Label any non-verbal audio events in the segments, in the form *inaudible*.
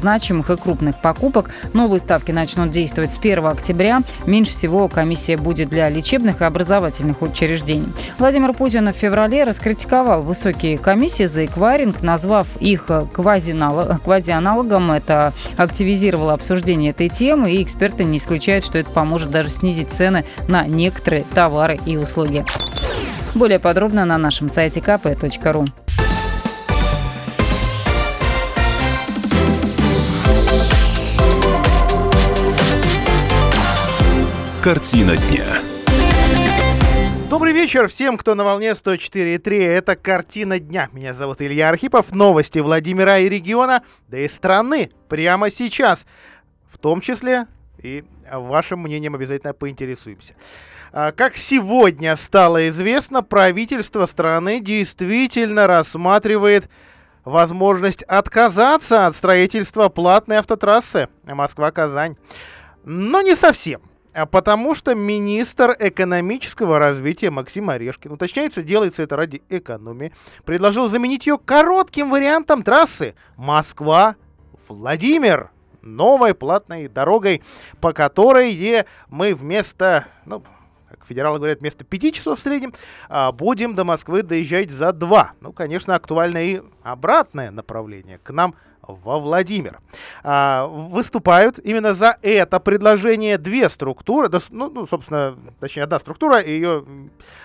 значимых и крупных покупок. Новые ставки начнут действовать с 1 октября. Меньше всего комиссия будет для лечебных и образовательных учреждений. Владимир Путин в феврале раскритиковал высокие комиссии за эквайринг, назвав их квазианалогом. Это активизировало обсуждение этой темы, и эксперты не исключают, что это поможет даже снизить цены на некоторые товары и услуги. Более подробно на нашем сайте kp.ru. Картина дня. Добрый вечер всем, кто на волне 104.3. Это «Картина дня». Меня зовут Илья Архипов. Новости Владимира и региона, да и страны прямо сейчас. В том числе и вашим мнением обязательно поинтересуемся. А, как сегодня стало известно, правительство страны действительно рассматривает возможность отказаться от строительства платной автотрассы Москва-Казань. Но не совсем. А потому что министр экономического развития Максим Орешкин, уточняется, делается это ради экономии, предложил заменить ее коротким вариантом трассы Москва-Владимир новой платной дорогой, по которой мы вместо, ну, как федералы говорят, вместо 5 часов в среднем, а, будем до Москвы доезжать за 2. Ну, конечно, актуально и обратное направление к нам во Владимир. А, выступают именно за это предложение две структуры, да, ну, ну, собственно, точнее, одна структура, ее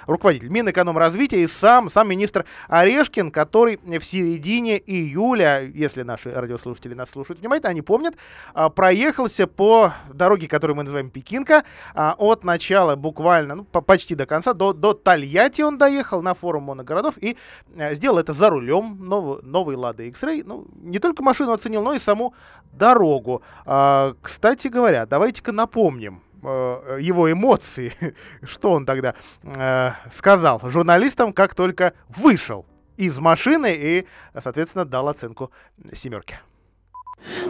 руководитель Минэкономразвития и сам, сам министр Орешкин, который в середине июля, если наши радиослушатели нас слушают внимательно, они помнят, а, проехался по дороге, которую мы называем Пекинка, а, от начала буквально, ну, по, почти до конца, до, до Тольятти он доехал на форум моногородов и а, сделал это за рулем новый, новый Лада X-Ray, ну, не только машину оценил, но и саму дорогу. А, кстати говоря, давайте-ка напомним э, его эмоции, *laughs* что он тогда э, сказал журналистам, как только вышел из машины и, соответственно, дал оценку семерки.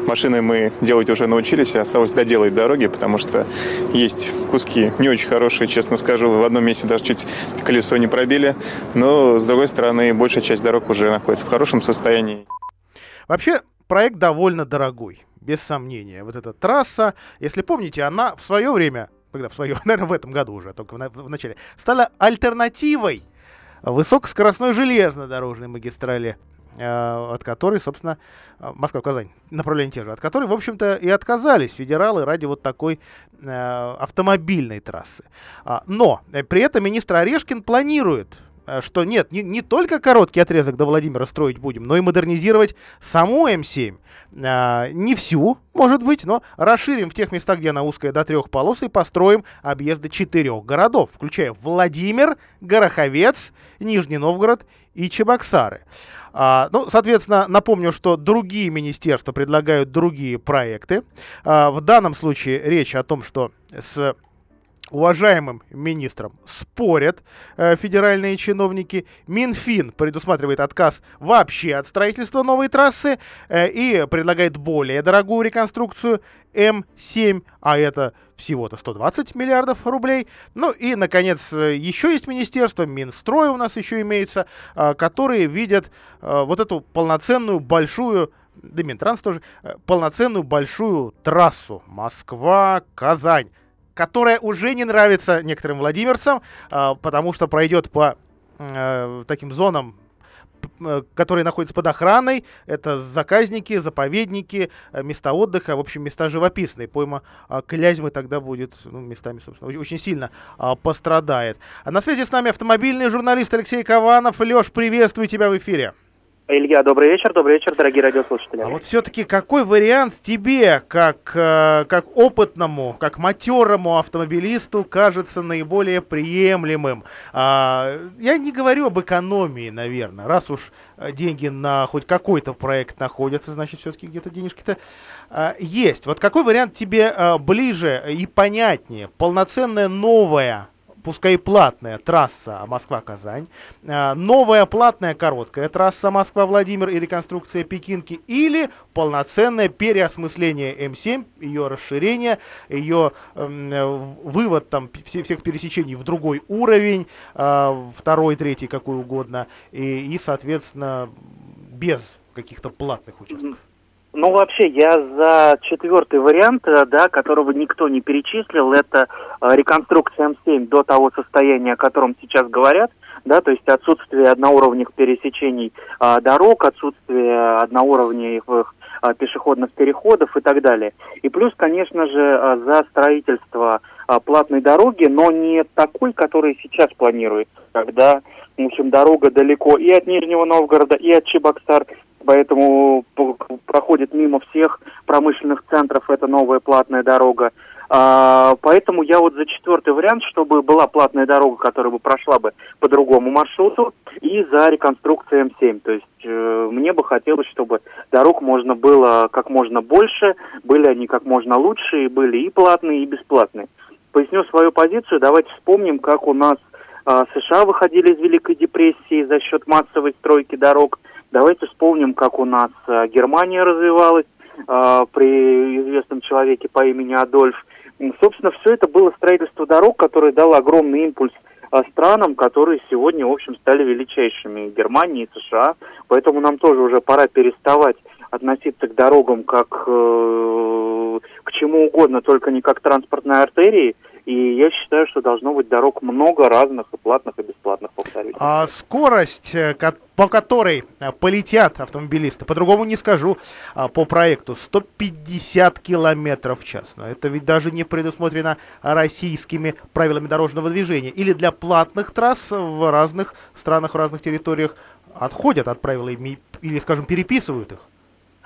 Машины мы делать уже научились, осталось доделать дороги, потому что есть куски не очень хорошие, честно скажу. В одном месте даже чуть колесо не пробили. Но, с другой стороны, большая часть дорог уже находится в хорошем состоянии. Вообще, проект довольно дорогой, без сомнения. Вот эта трасса, если помните, она в свое время, когда в свое, *laughs* наверное, в этом году уже, только в, в начале, стала альтернативой высокоскоростной железнодорожной магистрали э, от которой, собственно, э, Москва-Казань, направление те же, от которой, в общем-то, и отказались федералы ради вот такой э, автомобильной трассы. А, но при этом министр Орешкин планирует что нет, не, не только короткий отрезок до Владимира строить будем, но и модернизировать саму М7. А, не всю, может быть, но расширим в тех местах, где она узкая, до трех полос и построим объезды четырех городов, включая Владимир, Гороховец, Нижний Новгород и Чебоксары. А, ну, соответственно, напомню, что другие министерства предлагают другие проекты. А, в данном случае речь о том, что с уважаемым министром спорят э, федеральные чиновники. Минфин предусматривает отказ вообще от строительства новой трассы э, и предлагает более дорогую реконструкцию М7, а это всего-то 120 миллиардов рублей. Ну и, наконец, э, еще есть министерство, Минстрой у нас еще имеется, э, которые видят э, вот эту полноценную большую да Минтранс тоже, э, полноценную большую трассу Москва-Казань которая уже не нравится некоторым владимирцам, а, потому что пройдет по э, таким зонам э, которые находятся под охраной. Это заказники, заповедники, э, места отдыха, в общем, места живописные. Пойма а, Клязьмы тогда будет ну, местами, собственно, очень сильно а, пострадает. А на связи с нами автомобильный журналист Алексей Кованов. Леш, приветствую тебя в эфире. Илья, добрый вечер, добрый вечер, дорогие радиослушатели. А вот все-таки какой вариант тебе, как, э, как опытному, как матерому автомобилисту, кажется наиболее приемлемым? А, я не говорю об экономии, наверное. Раз уж э, деньги на хоть какой-то проект находятся, значит, все-таки где-то денежки-то а, есть. Вот какой вариант тебе ближе и понятнее? Полноценная новая пускай и платная трасса Москва-Казань, а, новая платная короткая трасса Москва-Владимир и реконструкция Пекинки или полноценное переосмысление М7, ее расширение, ее э, вывод там всех пересечений в другой уровень, э, второй, третий, какой угодно, и, и соответственно, без каких-то платных участков. Ну, вообще, я за четвертый вариант, э, да, которого никто не перечислил, это э, реконструкция М7 до того состояния, о котором сейчас говорят, да, то есть отсутствие одноуровневых пересечений а, дорог, отсутствие одноуровневых а, пешеходных переходов и так далее. И плюс, конечно же, за строительство а, платной дороги, но не такой, который сейчас планируется, когда, в общем, дорога далеко и от Нижнего Новгорода, и от Чебоксар, поэтому проходит мимо всех промышленных центров эта новая платная дорога. А, поэтому я вот за четвертый вариант, чтобы была платная дорога, которая бы прошла бы по другому маршруту, и за реконструкцию М7. То есть э, мне бы хотелось, чтобы дорог можно было как можно больше, были они как можно лучше, и были и платные, и бесплатные. Поясню свою позицию, давайте вспомним, как у нас э, США выходили из Великой депрессии за счет массовой стройки дорог. Давайте вспомним, как у нас э, Германия развивалась э, при известном человеке по имени Адольф. Собственно, все это было строительство дорог, которое дало огромный импульс а, странам, которые сегодня, в общем, стали величайшими Германии и США. Поэтому нам тоже уже пора переставать относиться к дорогам как э, к чему угодно, только не как транспортной артерии. И я считаю, что должно быть дорог много разных, и платных, и бесплатных, повторюсь. А скорость, э, по которой э, полетят автомобилисты, по-другому не скажу, а, по проекту 150 километров в час. Но это ведь даже не предусмотрено российскими правилами дорожного движения. Или для платных трасс в разных странах, в разных территориях отходят от правил или, скажем, переписывают их.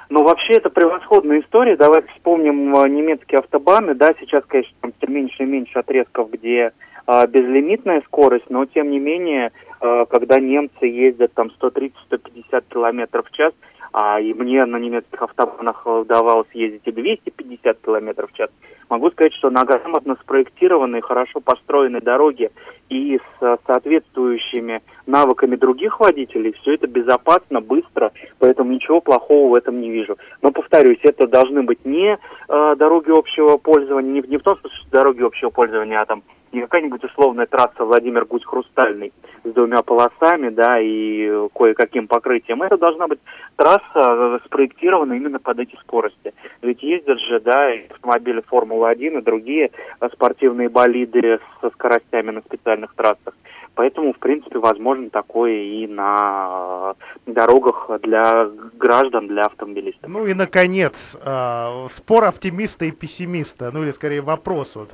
Но вообще это превосходная история. Давайте вспомним э, немецкие автобаны. Да, сейчас, конечно, там меньше и меньше отрезков, где э, безлимитная скорость, но тем не менее, э, когда немцы ездят там 130-150 километров в час, а и мне на немецких автобанах удавалось ездить и 250 километров в час, могу сказать, что на грамотно спроектированные, хорошо построенные дороги и с соответствующими навыками других водителей, все это безопасно, быстро, поэтому ничего плохого в этом не вижу. Но повторюсь, это должны быть не э, дороги общего пользования, не, не в том смысле, что дороги общего пользования, а там не какая-нибудь условная трасса Владимир Гусь Хрустальный с двумя полосами, да, и кое-каким покрытием. Это должна быть трасса, э, спроектирована именно под эти скорости. Ведь ездят же, да, автомобили Формулы-1 и другие э, спортивные болиды со скоростями на специальных трассах. Поэтому, в принципе, возможно такое и на дорогах для граждан, для автомобилистов. Ну и, наконец, э, спор оптимиста и пессимиста, ну или, скорее, вопрос вот,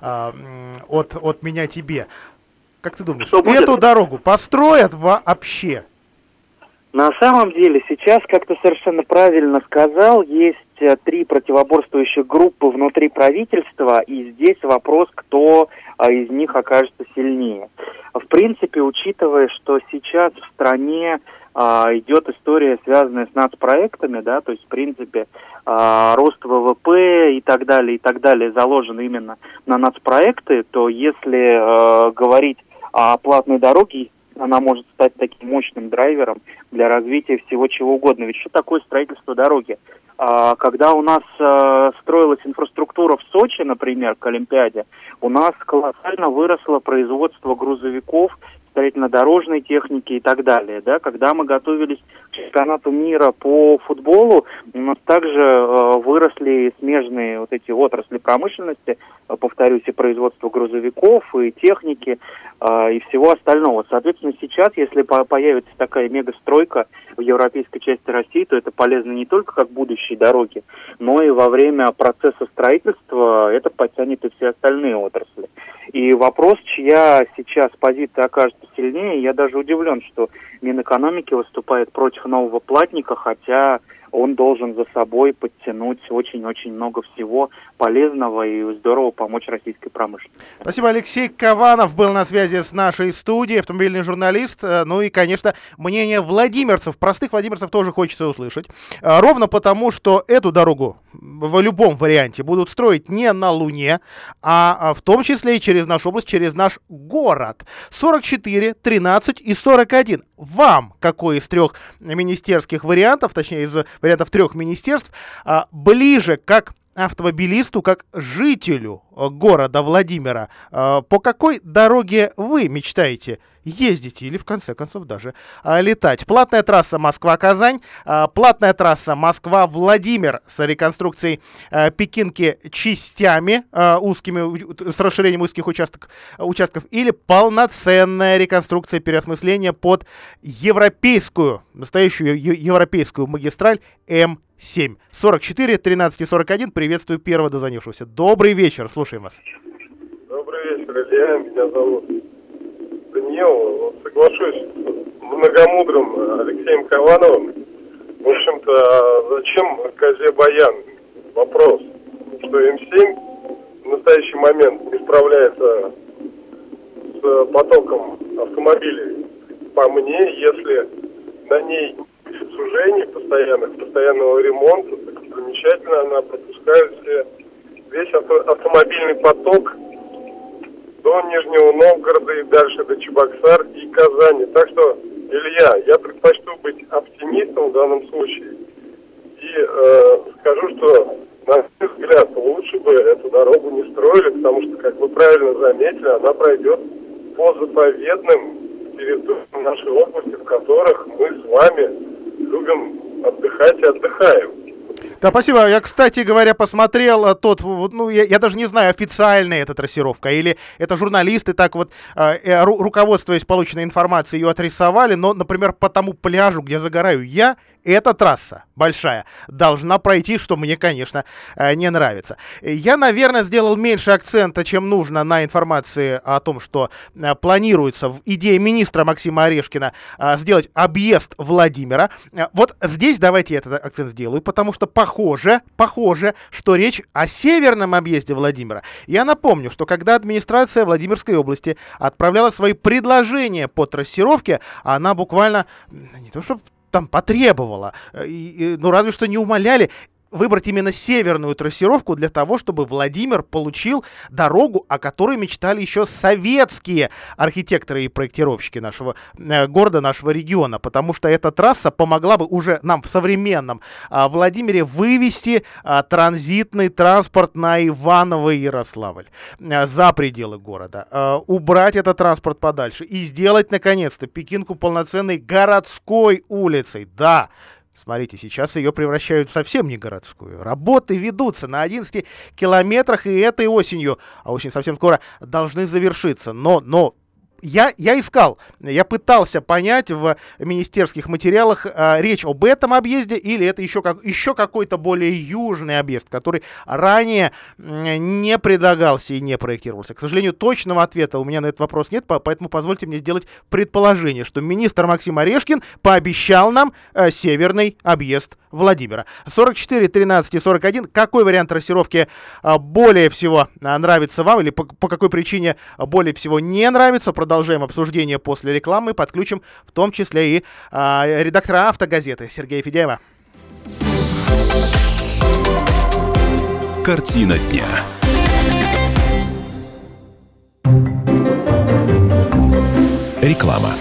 э, от, от меня тебе. Как ты думаешь, Что будет? эту дорогу построят вообще? На самом деле, сейчас, как ты совершенно правильно сказал, есть э, три противоборствующих группы внутри правительства, и здесь вопрос, кто а, из них окажется сильнее. В принципе, учитывая, что сейчас в стране идет история, связанная с нацпроектами, да, то есть, в принципе, а, рост ВВП и так далее, и так далее заложен именно на нацпроекты, то если а, говорить о платной дороге, она может стать таким мощным драйвером для развития всего чего угодно. Ведь что такое строительство дороги? А, когда у нас а, строилась инфраструктура в Сочи, например, к Олимпиаде, у нас колоссально выросло производство грузовиков, строительно-дорожной техники и так далее. Да? Когда мы готовились к чемпионату мира по футболу, у нас также э, выросли смежные вот эти отрасли промышленности, повторюсь, и производство грузовиков, и техники, э, и всего остального. Соответственно, сейчас, если по появится такая мегастройка в европейской части России, то это полезно не только как будущие дороги, но и во время процесса строительства это подтянет и все остальные отрасли. И вопрос, чья сейчас позиция окажется сильнее, я даже удивлен, что Минэкономики выступает против нового платника, хотя он должен за собой подтянуть очень-очень много всего полезного и здорово помочь российской промышленности. Спасибо. Алексей Кованов был на связи с нашей студией, автомобильный журналист. Э, ну и, конечно, мнение владимирцев, простых владимирцев тоже хочется услышать. Э, ровно потому, что эту дорогу в любом варианте будут строить не на Луне, а, а в том числе и через нашу область, через наш город. 44, 13 и 41. Вам какой из трех министерских вариантов, точнее из вариантов трех министерств, а, ближе как автомобилисту, как жителю э, города Владимира, э, по какой дороге вы мечтаете ездить или, в конце концов, даже а, летать. Платная трасса Москва-Казань, а, платная трасса Москва-Владимир с реконструкцией а, Пекинки частями а, узкими, с расширением узких участок, участков или полноценная реконструкция переосмысления под европейскую, настоящую европейскую магистраль М7. 44 13 41. Приветствую первого дозвонившегося. Добрый вечер, слушаем вас. Добрый вечер, Илья. Меня зовут Даниил. Соглашусь с многомудрым Алексеем Кавановым. В общем-то, зачем Козе Баян? Вопрос. Что М7 в настоящий момент не справляется с потоком автомобилей. По мне, если на ней сужений постоянных, постоянного ремонта, так замечательно она пропускает все, весь авто, автомобильный поток до Нижнего Новгорода и дальше до Чебоксар и Казани. Так что, Илья, я предпочту быть оптимистом в данном случае. И э, скажу, что, на мой взгляд, лучше бы эту дорогу не строили, потому что, как вы правильно заметили, она пройдет по заповедным территориям нашей области, в которых мы с вами любим отдыхать и отдыхаем. Да, спасибо. Я, кстати говоря, посмотрел э, тот, ну, я, я даже не знаю, официальная эта трассировка, или это журналисты так вот, э, э ру, руководствуясь полученной информацией, ее отрисовали, но, например, по тому пляжу, где загораю я, эта трасса большая должна пройти, что мне, конечно, э, не нравится. Я, наверное, сделал меньше акцента, чем нужно на информации о том, что э, планируется в идее министра Максима Орешкина э, сделать объезд Владимира. Вот здесь давайте я этот акцент сделаю, потому что похоже, похоже, что речь о северном объезде Владимира. Я напомню, что когда администрация Владимирской области отправляла свои предложения по трассировке, она буквально не то что там потребовала. Э, и, и, ну, разве что не умоляли выбрать именно северную трассировку для того, чтобы Владимир получил дорогу, о которой мечтали еще советские архитекторы и проектировщики нашего э, города, нашего региона, потому что эта трасса помогла бы уже нам в современном э, Владимире вывести э, транзитный транспорт на Иваново и Ярославль э, за пределы города, э, убрать этот транспорт подальше и сделать наконец-то Пекинку полноценной городской улицей. Да, Смотрите, сейчас ее превращают в совсем не городскую. Работы ведутся на 11 километрах и этой осенью, а очень совсем скоро, должны завершиться. Но, но я, я искал, я пытался понять в министерских материалах э, речь об этом объезде или это еще, как, еще какой-то более южный объезд, который ранее не предлагался и не проектировался. К сожалению, точного ответа у меня на этот вопрос нет, поэтому позвольте мне сделать предположение, что министр Максим Орешкин пообещал нам э, северный объезд Владимира. 44, 13 и 41. Какой вариант трассировки э, более всего э, нравится вам или по, по какой причине более всего не нравится? Продолжаем обсуждение после рекламы. Подключим в том числе и э, редактора «Автогазеты» Сергея Федяева. Картина дня. Реклама.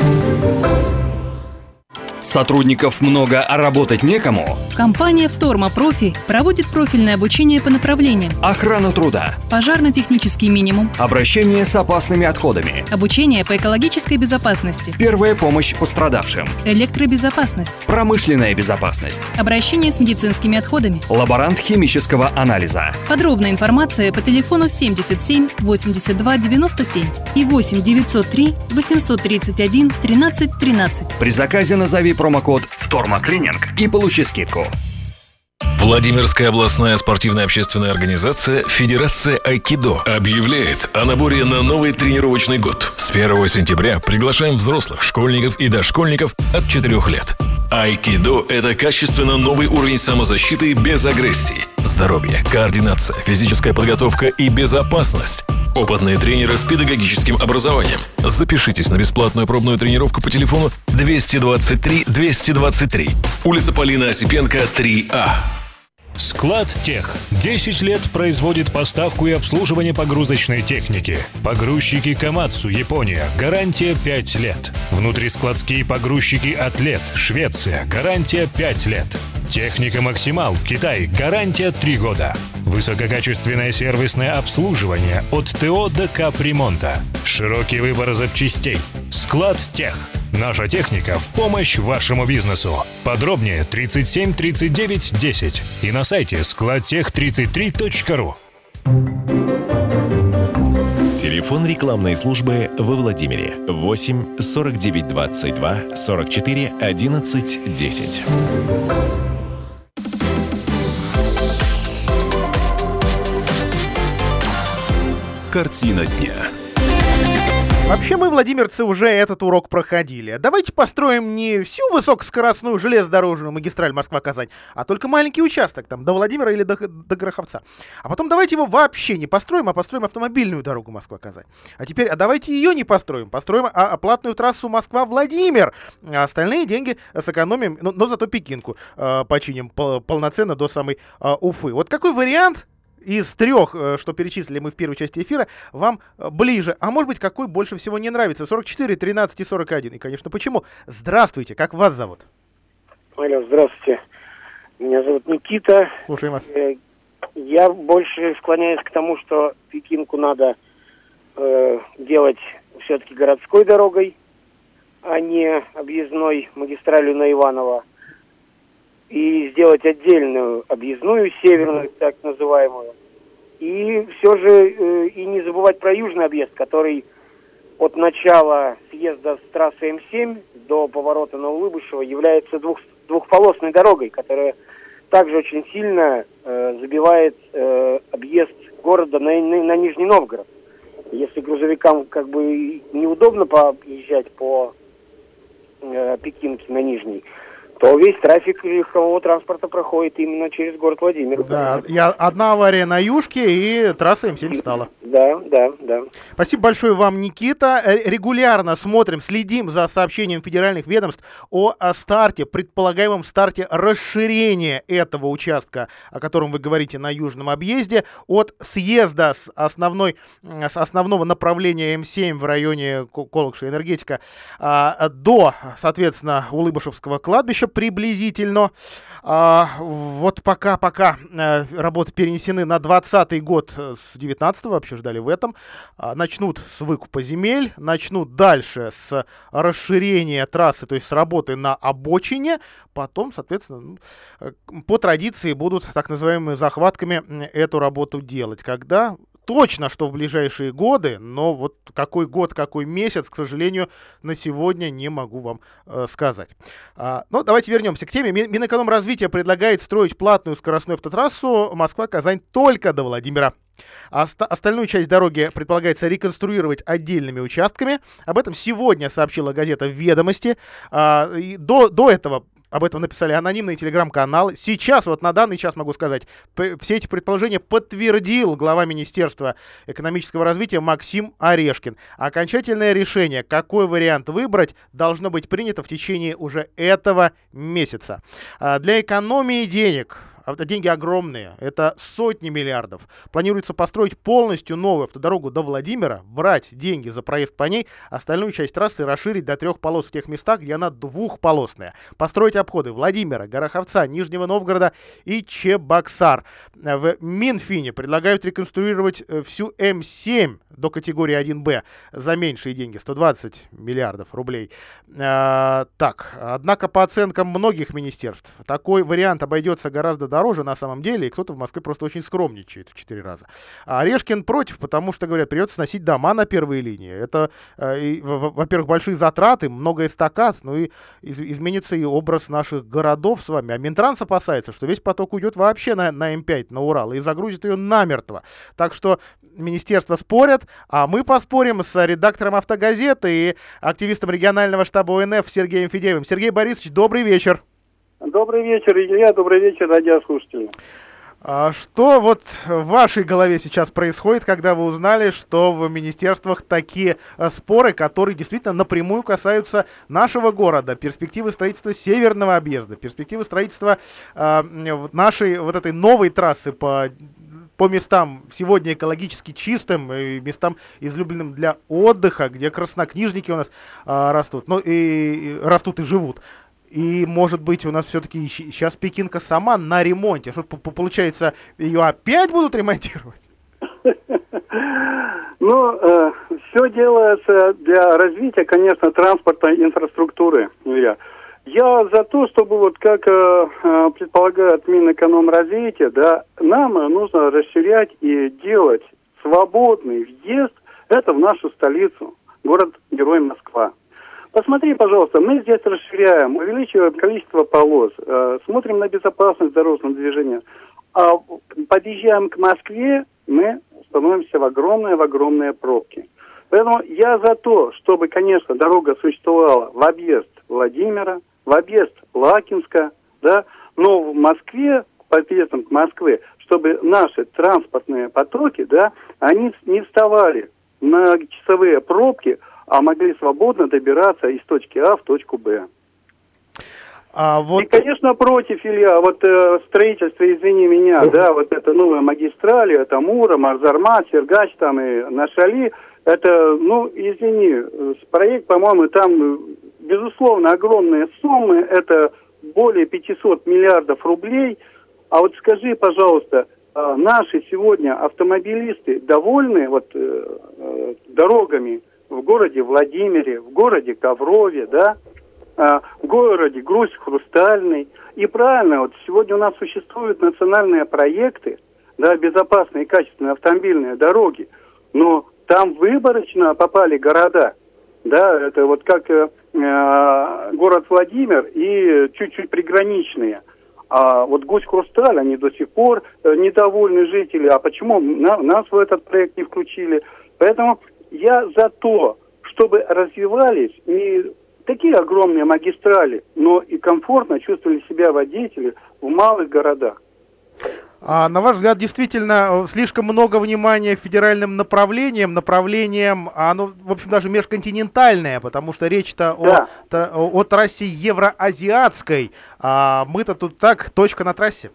Сотрудников много, а работать некому? Компания «Вторма Профи» проводит профильное обучение по направлениям. Охрана труда, пожарно-технический минимум, обращение с опасными отходами, обучение по экологической безопасности, первая помощь пострадавшим, электробезопасность, промышленная безопасность, обращение с медицинскими отходами, лаборант химического анализа. Подробная информация по телефону 77 82 97 и 8 903 831 13 13. При заказе назови промокод «Вторма Клининг» и получи скидку. Владимирская областная спортивная общественная организация Федерация Айкидо объявляет о наборе на новый тренировочный год. С 1 сентября приглашаем взрослых, школьников и дошкольников от 4 лет. Айкидо – это качественно новый уровень самозащиты без агрессии. Здоровье, координация, физическая подготовка и безопасность. Опытные тренеры с педагогическим образованием. Запишитесь на бесплатную пробную тренировку по телефону 223 223. Улица Полина Осипенко, 3А. Склад Тех. 10 лет производит поставку и обслуживание погрузочной техники. Погрузчики Камацу, Япония. Гарантия 5 лет. Внутрискладские погрузчики Атлет, Швеция. Гарантия 5 лет. Техника Максимал, Китай, гарантия 3 года. Высококачественное сервисное обслуживание от ТО до капремонта. Широкий выбор запчастей. Склад Тех. Наша техника в помощь вашему бизнесу. Подробнее 37 39 10 и на сайте складтех33.ру. Телефон рекламной службы во Владимире 8 49 22 44 11 10. Картина дня. Вообще мы, владимирцы, уже этот урок проходили. Давайте построим не всю высокоскоростную железнодорожную магистраль Москва-Казань, а только маленький участок там до Владимира или до, до Гороховца. А потом давайте его вообще не построим, а построим автомобильную дорогу Москва-Казань. А теперь, а давайте ее не построим, построим а, а платную трассу Москва-Владимир. А остальные деньги сэкономим, но, но зато Пекинку э, починим пол, полноценно до самой э, Уфы. Вот какой вариант из трех, э, что перечислили мы в первой части эфира, вам э, ближе. А может быть, какой больше всего не нравится? 44, 13 и 41. И, конечно, почему? Здравствуйте, как вас зовут? Алло, здравствуйте. Меня зовут Никита. Слушаем вас. Э, я больше склоняюсь к тому, что Пекинку надо э, делать все-таки городской дорогой, а не объездной магистралью на Иваново и сделать отдельную объездную северную, так называемую. И все же э, и не забывать про южный объезд, который от начала съезда с трассы М7 до поворота на Улыбышево является двух, двухполосной дорогой, которая также очень сильно э, забивает э, объезд города на, на, на Нижний Новгород. Если грузовикам как бы неудобно поезжать по э, Пекинке на Нижний, то весь трафик легкового транспорта проходит именно через город Владимир. Да, я, одна авария на Южке, и трасса М7 стала. Да, да, да. Спасибо большое вам, Никита. Регулярно смотрим, следим за сообщением федеральных ведомств о, о старте, предполагаемом старте расширения этого участка, о котором вы говорите на Южном объезде, от съезда с, основной, с основного направления М7 в районе Колокша энергетика а, до, соответственно, Улыбышевского кладбища приблизительно. А, вот пока, пока а, работы перенесены на 20 год, э, с 19 вообще ждали в этом, а, начнут с выкупа земель, начнут дальше с расширения трассы, то есть с работы на обочине, потом, соответственно, ну, э, по традиции будут так называемыми захватками эту работу делать, когда точно, что в ближайшие годы, но вот какой год, какой месяц, к сожалению, на сегодня не могу вам э, сказать. А, ну, давайте вернемся к теме. Минэкономразвитие предлагает строить платную скоростную автотрассу Москва-Казань только до Владимира. Оста- остальную часть дороги предполагается реконструировать отдельными участками. Об этом сегодня сообщила газета «Ведомости». А, до, до этого об этом написали анонимные телеграм-каналы. Сейчас, вот на данный час могу сказать, все эти предположения подтвердил глава Министерства экономического развития Максим Орешкин. Окончательное решение, какой вариант выбрать, должно быть принято в течение уже этого месяца. А, для экономии денег деньги огромные, это сотни миллиардов. Планируется построить полностью новую автодорогу до Владимира, брать деньги за проезд по ней, остальную часть трассы расширить до трех полос в тех местах, где она двухполосная. Построить обходы Владимира, Гороховца, Нижнего Новгорода и Чебоксар. В Минфине предлагают реконструировать э, всю М7 до категории 1Б за меньшие деньги, 120 миллиардов рублей. А, так, однако по оценкам многих министерств, такой вариант обойдется гораздо дороже на самом деле, и кто-то в Москве просто очень скромничает в 4 раза. А Орешкин против, потому что, говорят, придется сносить дома на первой линии. Это, э, во-первых, большие затраты, много эстакад, ну и из, изменится и образ наших городов с вами. А Минтранс опасается, что весь поток уйдет вообще на, на М5, на Урал, и загрузит ее намертво. Так что министерства спорят, а мы поспорим с редактором «Автогазеты» и активистом регионального штаба ОНФ Сергеем Федеевым. Сергей Борисович, добрый вечер. Добрый вечер, Илья, добрый вечер, радиослушатели. А что вот в вашей голове сейчас происходит, когда вы узнали, что в министерствах такие э, споры, которые действительно напрямую касаются нашего города, перспективы строительства северного объезда, перспективы строительства э, нашей вот этой новой трассы по по местам сегодня экологически чистым, и местам излюбленным для отдыха, где краснокнижники у нас а, растут, ну и, и растут и живут. И, может быть, у нас все-таки сейчас Пекинка сама на ремонте. Что получается, ее опять будут ремонтировать? *laughs* Ну, э, все делается для развития, конечно, транспортной инфраструктуры, Илья. Я за то, чтобы вот как э, э предполагает Минэкономразвития, да, нам нужно расширять и делать свободный въезд, это в нашу столицу, город-герой Москва. Посмотри, пожалуйста, мы здесь расширяем, увеличиваем количество полос, э, смотрим на безопасность дорожного движения. А подъезжаем к Москве, мы становимся в огромные, в огромные пробки. Поэтому я за то, чтобы, конечно, дорога существовала в объезд Владимира, в объезд Лакинска, да, но в Москве, по подъездам к Москве, чтобы наши транспортные потоки, да, они не вставали на часовые пробки, а могли свободно добираться из точки А в точку Б. А вот... И, конечно, против, Илья, вот э, строительство, извини меня, uh да, вот это новая магистрали, это Мура, Марзарма, Сергач там и Нашали, это, ну, извини, проект, по-моему, там, безусловно, огромные суммы, это более 500 миллиардов рублей. А вот скажи, пожалуйста, а наши сегодня автомобилисты довольны вот э, э, дорогами в городе Владимире, в городе Коврове, да, а, в городе Грусть Хрустальный. И правильно, вот сегодня у нас существуют национальные проекты, да, безопасные и качественные автомобильные дороги, но там выборочно попали города, да, это вот как э, э город Владимир и чуть-чуть приграничные. А вот Гусь Хрусталь, они до сих пор э, недовольны жители. А почему на, нас в этот проект не включили? Поэтому я за то, чтобы развивались не такие огромные магистрали, но и комфортно чувствовали себя водители в малых городах. А, на ваш взгляд, действительно, э, слишком много внимания федеральным направлениям, направлениям, а оно, в общем, даже межконтинентальное, потому что речь-то да. о, о, о трассе евроазиатской, а мы-то тут так, точка на трассе.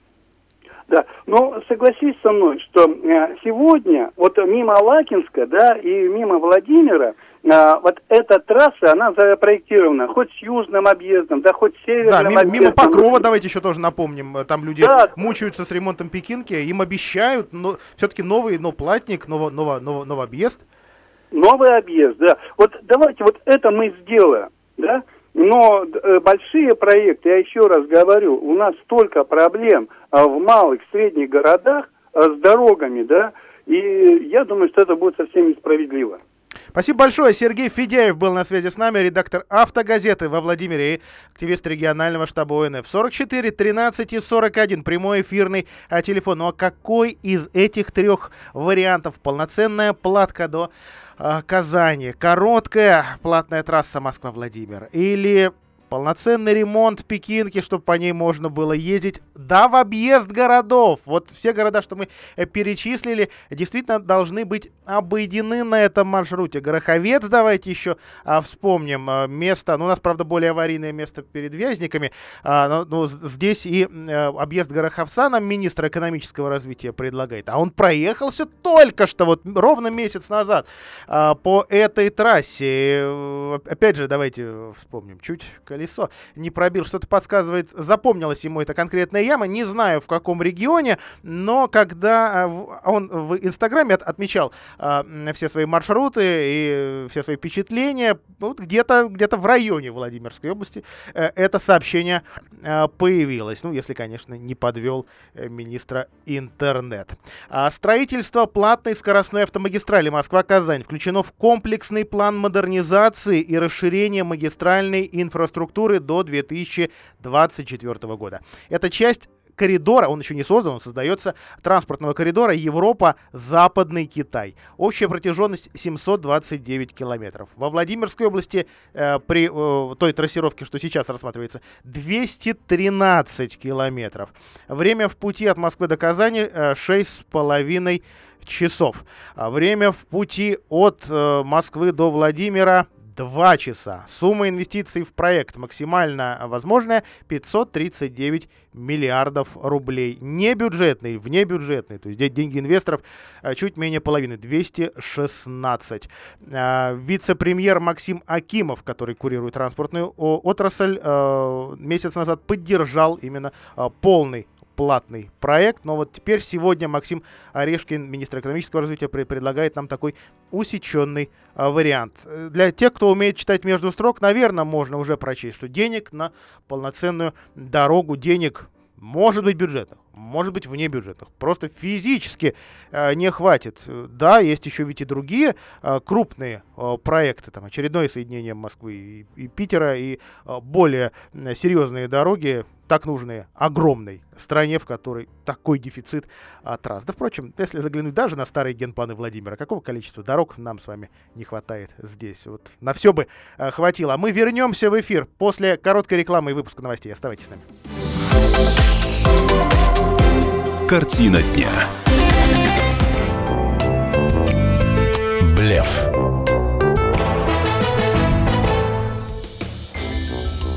Да, но согласись со мной, что э, сегодня вот мимо Лакинска, да, и мимо Владимира, а, вот эта трасса, она запроектирована хоть с южным объездом, да хоть с северным да, мимо, объездом. мимо Покрова, давайте еще тоже напомним, там люди да. мучаются с ремонтом Пекинки, им обещают, но все-таки новый, но платник, ново, ново, ново, новый объезд. Новый объезд, да. Вот давайте вот это мы сделаем, да. Но э, большие проекты, я еще раз говорю, у нас столько проблем э, в малых, средних городах э, с дорогами, да, и я думаю, что это будет совсем несправедливо. Спасибо большое. Сергей Федяев был на связи с нами, редактор автогазеты во Владимире и активист регионального штаба ОНФ. 44 13 и 41. Прямой эфирный а, телефон. Ну а какой из этих трех вариантов? Полноценная платка до а, Казани, короткая платная трасса Москва-Владимир или полноценный ремонт Пекинки, чтобы по ней можно было ездить, да, в объезд городов. Вот все города, что мы э, перечислили, действительно должны быть обойдены на этом маршруте. Гороховец, давайте еще а, вспомним а, место, ну, у нас, правда, более аварийное место перед Вязниками, а, но, но здесь и а, объезд Гороховца нам министр экономического развития предлагает. А он проехался только что, вот ровно месяц назад а, по этой трассе. Опять же, давайте вспомним чуть колесо не пробил. Что-то подсказывает, запомнилась ему эта конкретная яма. Не знаю, в каком регионе, но когда а, он в Инстаграме отмечал э, все свои маршруты и все свои впечатления, вот где-то где в районе Владимирской области э, это сообщение э, появилось. Ну, если, конечно, не подвел э, министра интернет. А строительство платной скоростной автомагистрали Москва-Казань включено в комплексный план модернизации и расширения магистральной инфраструктуры инфраструктуры до 2024 года. Это часть коридора, он еще не создан, он создается, транспортного коридора Европа-Западный Китай. Общая протяженность 729 километров. Во Владимирской области э, при э, той трассировке, что сейчас рассматривается, 213 километров. Время в пути от Москвы до Казани э, 6,5 часов. Время в пути от э, Москвы до Владимира 2 часа. Сумма инвестиций в проект максимально возможная 539 миллиардов рублей. Не бюджетный, внебюджетный, то есть деньги инвесторов а, чуть менее половины, 216. А, вице-премьер Максим Акимов, который курирует транспортную отрасль, а, месяц назад поддержал именно полный платный проект. Но вот теперь сегодня Максим Орешкин, министр экономического развития, предлагает нам такой усеченный а, вариант. Для тех, кто умеет читать между строк, наверное, можно уже прочесть, что денег на полноценную дорогу, денег может быть бюджетных, может быть вне бюджетных. Просто физически э, не хватит. Да, есть еще ведь и другие э, крупные э, проекты, там очередное соединение Москвы и, и Питера, и э, более серьезные дороги, так нужные огромной стране, в которой такой дефицит э, трасс. Да, впрочем, если заглянуть даже на старые генпланы Владимира, какого количества дорог нам с вами не хватает здесь? Вот на все бы э, хватило. А мы вернемся в эфир после короткой рекламы и выпуска новостей. Оставайтесь с нами. Картина дня.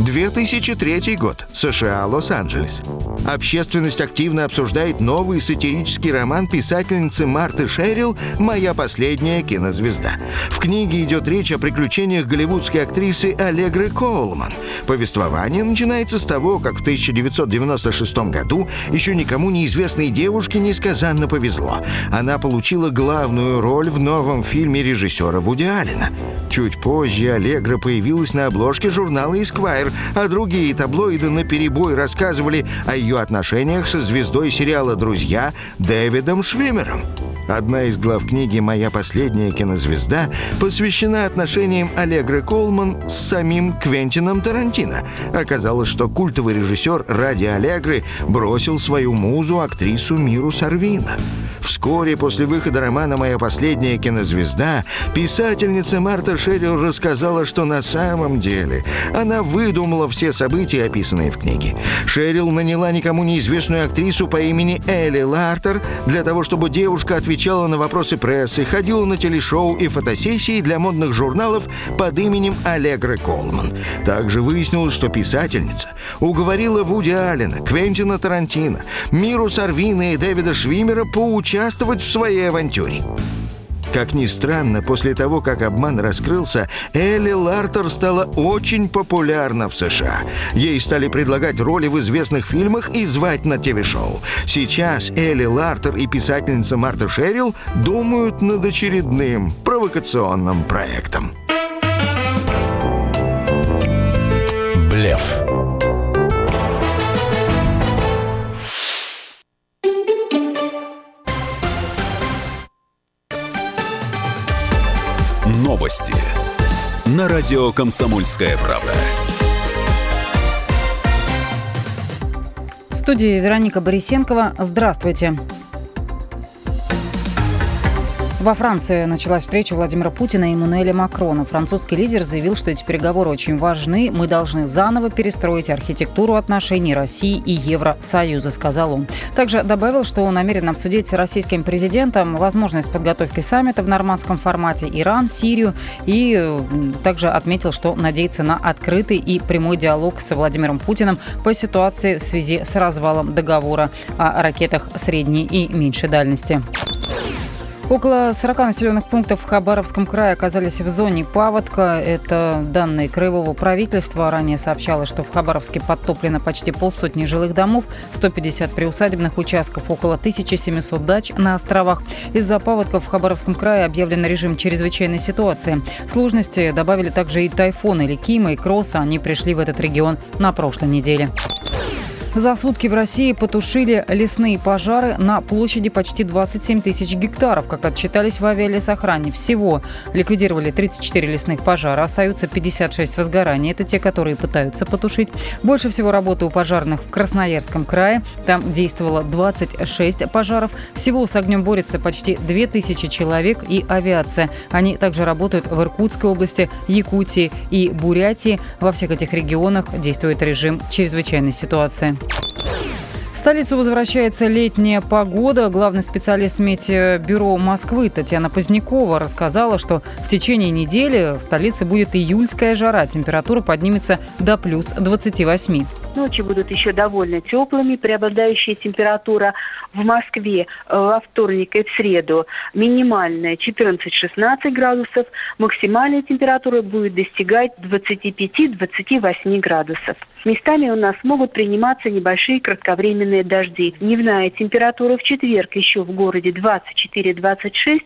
2003 год. США, Лос-Анджелес. Общественность активно обсуждает новый сатирический роман писательницы Марты Шерил «Моя последняя кинозвезда». В книге идет речь о приключениях голливудской актрисы Аллегры Коулман. Повествование начинается с того, как в 1996 году еще никому неизвестной девушке несказанно повезло. Она получила главную роль в новом фильме режиссера Вуди Аллена. Чуть позже Аллегра появилась на обложке журнала Esquire, а другие таблоиды на перебой рассказывали о ее отношениях со звездой сериала «Друзья» Дэвидом Швимером. Одна из глав книги «Моя последняя кинозвезда» посвящена отношениям Аллегры Колман с самим Квентином Тарантино. Оказалось, что культовый режиссер ради Аллегры бросил свою музу, актрису Миру Сарвина. Вскоре после выхода романа «Моя последняя кинозвезда» писательница Марта Шерил рассказала, что на самом деле она выдумала все события, описанные в книге. Шерил наняла никому неизвестную актрису по имени Элли Лартер для того, чтобы девушка отвечала на вопросы прессы, ходила на телешоу и фотосессии для модных журналов под именем Аллегры Колман. Также выяснилось, что писательница уговорила Вуди Аллена, Квентина Тарантино, Миру Сарвина и Дэвида Швимера поучаствовать в своей авантюре. Как ни странно, после того, как обман раскрылся, Элли Лартер стала очень популярна в США. Ей стали предлагать роли в известных фильмах и звать на ТВ-шоу. Сейчас Элли Лартер и писательница Марта Шерил думают над очередным провокационным проектом. Блеф. Новости. На радио «Комсомольская правда». В студии Вероника Борисенкова. Здравствуйте. Во Франции началась встреча Владимира Путина и Эммануэля Макрона. Французский лидер заявил, что эти переговоры очень важны. Мы должны заново перестроить архитектуру отношений России и Евросоюза, сказал он. Также добавил, что он намерен обсудить с российским президентом возможность подготовки саммита в нормандском формате Иран, Сирию и также отметил, что надеется на открытый и прямой диалог с Владимиром Путиным по ситуации в связи с развалом договора о ракетах средней и меньшей дальности. Около 40 населенных пунктов в Хабаровском крае оказались в зоне паводка. Это данные краевого правительства. Ранее сообщалось, что в Хабаровске подтоплено почти полсотни жилых домов, 150 приусадебных участков, около 1700 дач на островах. Из-за паводков в Хабаровском крае объявлен режим чрезвычайной ситуации. Сложности добавили также и тайфоны или Кима и Кросса. Они пришли в этот регион на прошлой неделе. За сутки в России потушили лесные пожары на площади почти 27 тысяч гектаров, как отчитались в авиалесохране. Всего ликвидировали 34 лесных пожара, остаются 56 возгораний. Это те, которые пытаются потушить. Больше всего работы у пожарных в Красноярском крае. Там действовало 26 пожаров. Всего с огнем борется почти 2000 человек и авиация. Они также работают в Иркутской области, Якутии и Бурятии. Во всех этих регионах действует режим чрезвычайной ситуации. В столицу возвращается летняя погода. Главный специалист Метеобюро Москвы Татьяна Позднякова рассказала, что в течение недели в столице будет июльская жара. Температура поднимется до плюс 28. Ночи будут еще довольно теплыми. Преобладающая температура в Москве э, во вторник и в среду минимальная 14-16 градусов. Максимальная температура будет достигать 25-28 градусов. Местами у нас могут приниматься небольшие кратковременные дожди. Дневная температура в четверг еще в городе 24-26,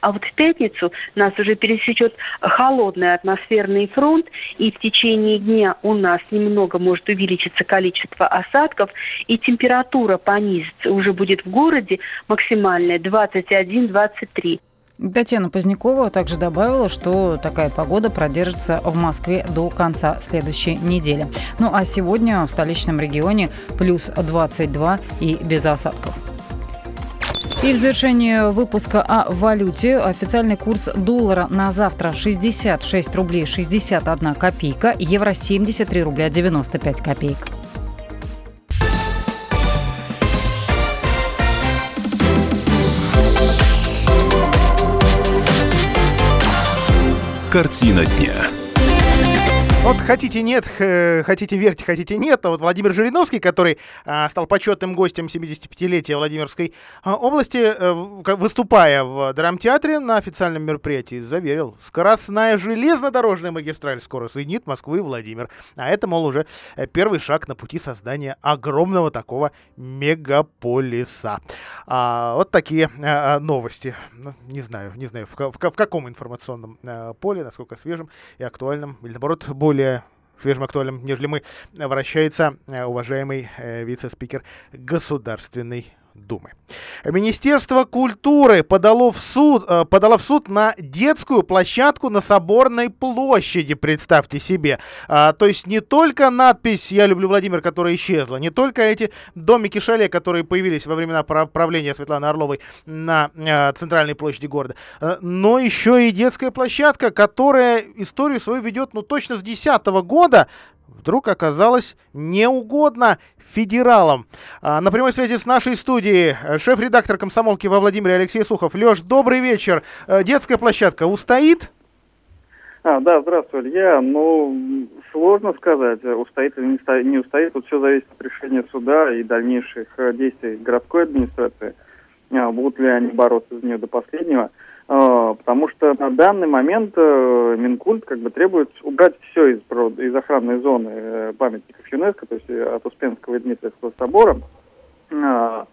а вот в пятницу нас уже пересечет холодный атмосферный фронт, и в течение дня у нас немного может увеличиться количество осадков, и температура понизится. Уже будет в городе максимальная 21-23. Татьяна Позднякова также добавила, что такая погода продержится в Москве до конца следующей недели. Ну а сегодня в столичном регионе плюс 22 и без осадков. И в завершении выпуска о валюте официальный курс доллара на завтра 66 рублей 61 копейка, евро 73 рубля 95 копеек. Картина дня. Вот хотите нет, хотите верьте, хотите нет, а вот Владимир Жириновский, который а, стал почетным гостем 75-летия Владимирской а, области, а, выступая в драмтеатре на официальном мероприятии, заверил, скоростная железнодорожная магистраль скоро соединит Москву и Владимир. А это, мол, уже э, первый шаг на пути создания огромного такого мегаполиса. А, вот такие а, новости. Ну, не знаю, не знаю, в, в, в каком информационном а, поле, насколько свежим и актуальным, или наоборот, более более свежим актуальным, нежели мы, вращается э, уважаемый э, вице-спикер Государственной Думы. Министерство культуры подало в суд, э, подало в суд на детскую площадку на Соборной площади, представьте себе. А, то есть не только надпись «Я люблю Владимир», которая исчезла, не только эти домики шале, которые появились во времена правления Светланы Орловой на а, центральной площади города, а, но еще и детская площадка, которая историю свою ведет ну точно с 2010 года, вдруг оказалась неугодна федералам. А, на прямой связи с нашей студией э, шеф-редактор комсомолки во Владимире Алексей Сухов. Леш, добрый вечер. Э, детская площадка устоит? А, да, здравствуй, Илья. Ну, сложно сказать, устоит или не, не устоит. Тут все зависит от решения суда и дальнейших э, действий городской администрации. А, будут ли они бороться за нее до последнего. А, потому что на данный момент э, Минкульт как бы требует убрать все из, из охранной зоны э, памятников ЮНЕСКО, то есть э, от Успенского и Дмитриевского собора. А,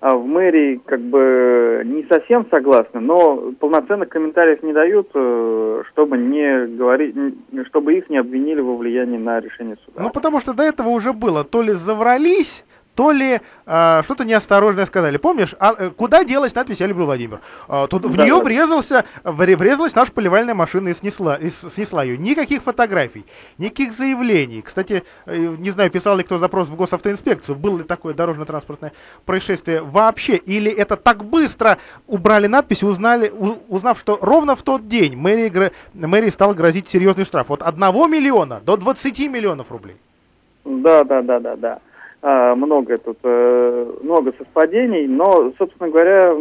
а в мэрии как бы не совсем согласны, но полноценных комментариев не дают, чтобы не говорить, чтобы их не обвинили во влиянии на решение суда. Ну потому что до этого уже было, то ли заврались, то ли э, что-то неосторожное сказали. Помнишь, а, э, куда делась надпись «Я люблю Владимир»? Э, тут в нее врезался, врезалась наша поливальная машина и снесла, и снесла ее. Никаких фотографий, никаких заявлений. Кстати, э, не знаю, писал ли кто запрос в госавтоинспекцию, было ли такое дорожно-транспортное происшествие вообще, или это так быстро убрали надпись, узнали, у, узнав, что ровно в тот день мэрии, мэрии стал грозить серьезный штраф. От 1 миллиона до 20 миллионов рублей. Да, да, да, да, да. А, много тут, э, много совпадений, но, собственно говоря,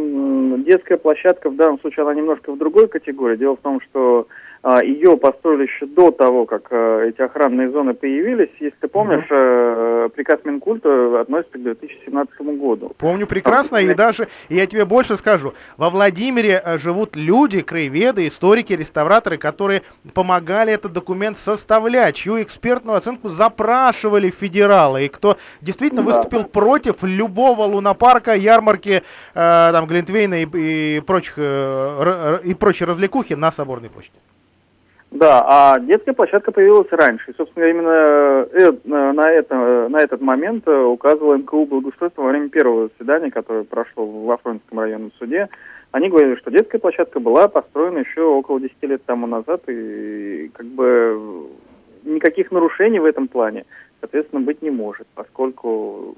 детская площадка в данном случае, она немножко в другой категории. Дело в том, что а, ее построили еще до того, как э, эти охранные зоны появились. Если ты помнишь, mm-hmm. приказ Минкульта относится к 2017 году. Помню прекрасно, и даже, я тебе больше скажу, во Владимире живут люди, краеведы, историки, реставраторы, которые помогали этот документ составлять, чью экспертную оценку запрашивали федералы, и кто действительно да. выступил против любого лунопарка, ярмарки, э, там, Глинтвейна и, и, прочих, э, и прочей развлекухи на Соборной площади. Да, а детская площадка появилась раньше. И, собственно, именно э, на, это, на этот момент э, указывал МКУ благоустройства во время первого заседания, которое прошло в Афронском районном суде. Они говорили, что детская площадка была построена еще около 10 лет тому назад, и как бы никаких нарушений в этом плане, соответственно, быть не может, поскольку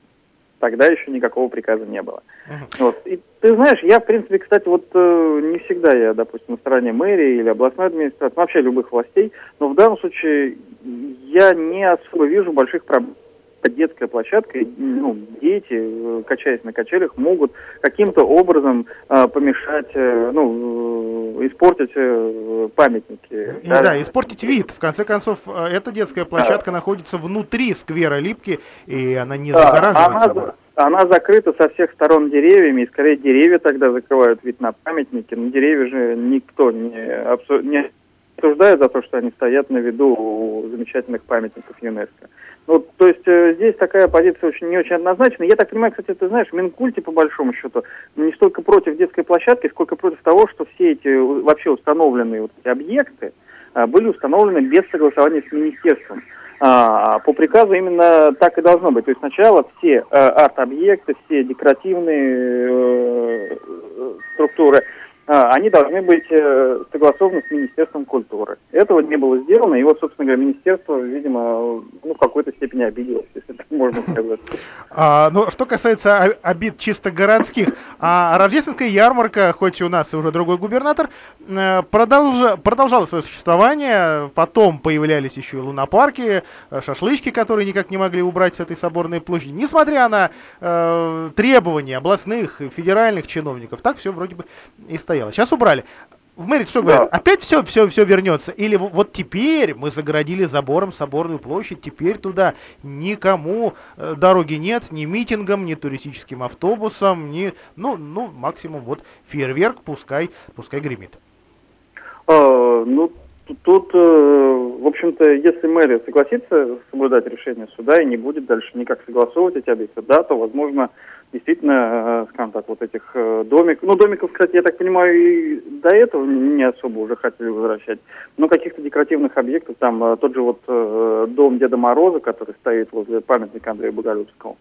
тогда еще никакого приказа не было. Uh-huh. Вот. И ты знаешь, я, в принципе, кстати, вот э, не всегда я, допустим, на стороне мэрии или областной администрации, вообще любых властей, но в данном случае я не особо вижу больших проблем детская площадка, ну, дети, э, качаясь на качелях, могут каким-то образом э, помешать, э, ну, э, испортить э, памятники. И, да, испортить вид. В конце концов, э, эта детская площадка да. находится внутри сквера Липки, и она не да, загораживает она. Она закрыта со всех сторон деревьями, и скорее деревья тогда закрывают вид на памятники. Но деревья же никто не, абсу- не осуждает за то, что они стоят на виду у замечательных памятников ЮНЕСКО. Ну, то есть э, здесь такая позиция очень не очень однозначная. Я так понимаю, кстати, ты знаешь, Минкульте, по большому счету, не столько против детской площадки, сколько против того, что все эти вообще установленные вот эти объекты а, были установлены без согласования с министерством. А, по приказу именно так и должно быть. То есть сначала все а, арт-объекты, все декоративные э, э структуры они должны быть э, согласованы с Министерством культуры. Этого не было сделано, и вот, собственно говоря, Министерство, видимо, ну, в какой-то степени обиделось, если так можно сказать. А, ну, что касается обид чисто городских, а рождественская ярмарка, хоть у нас и уже другой губернатор, э, продолжа, продолжала свое существование, потом появлялись еще и лунопарки, э, шашлычки, которые никак не могли убрать с этой соборной площади, несмотря на э, требования областных, федеральных чиновников, так все вроде бы и стоит стояло. Сейчас убрали. В мэрии что да. говорят? Опять все, все, все вернется? Или вот теперь мы загородили забором Соборную площадь, теперь туда никому э, дороги нет, ни митингам, ни туристическим автобусам, ни, ну, ну, максимум вот фейерверк, пускай, пускай гремит. А, ну, тут, э, в общем-то, если мэрия согласится соблюдать решение суда и не будет дальше никак согласовывать эти объекты, да, то, возможно, действительно, э, скажем так, вот этих э, домиков. Ну, домиков, кстати, я так понимаю, и до этого не особо уже хотели возвращать. Но каких-то декоративных объектов, там э, тот же вот дом Деда Мороза, который стоит возле памятника Андрея Боголюбского,